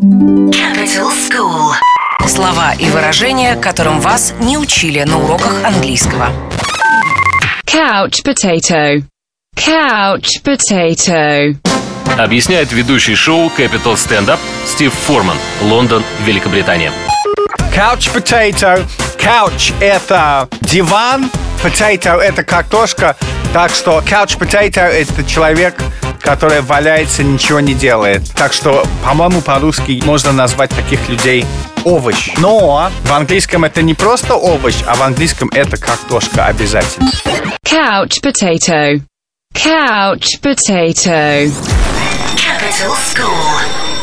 Capital School. Слова и выражения, которым вас не учили на уроках английского. Couch potato. Couch potato. Объясняет ведущий шоу Capital Stand Up Стив Форман, Лондон, Великобритания. Couch potato. Couch – это диван, potato – это картошка. Так что couch potato – это человек, который валяется, ничего не делает. Так что, по-моему, по-русски можно назвать таких людей овощ. Но в английском это не просто овощ, а в английском это картошка обязательно. Couch potato. Couch potato. Capital School.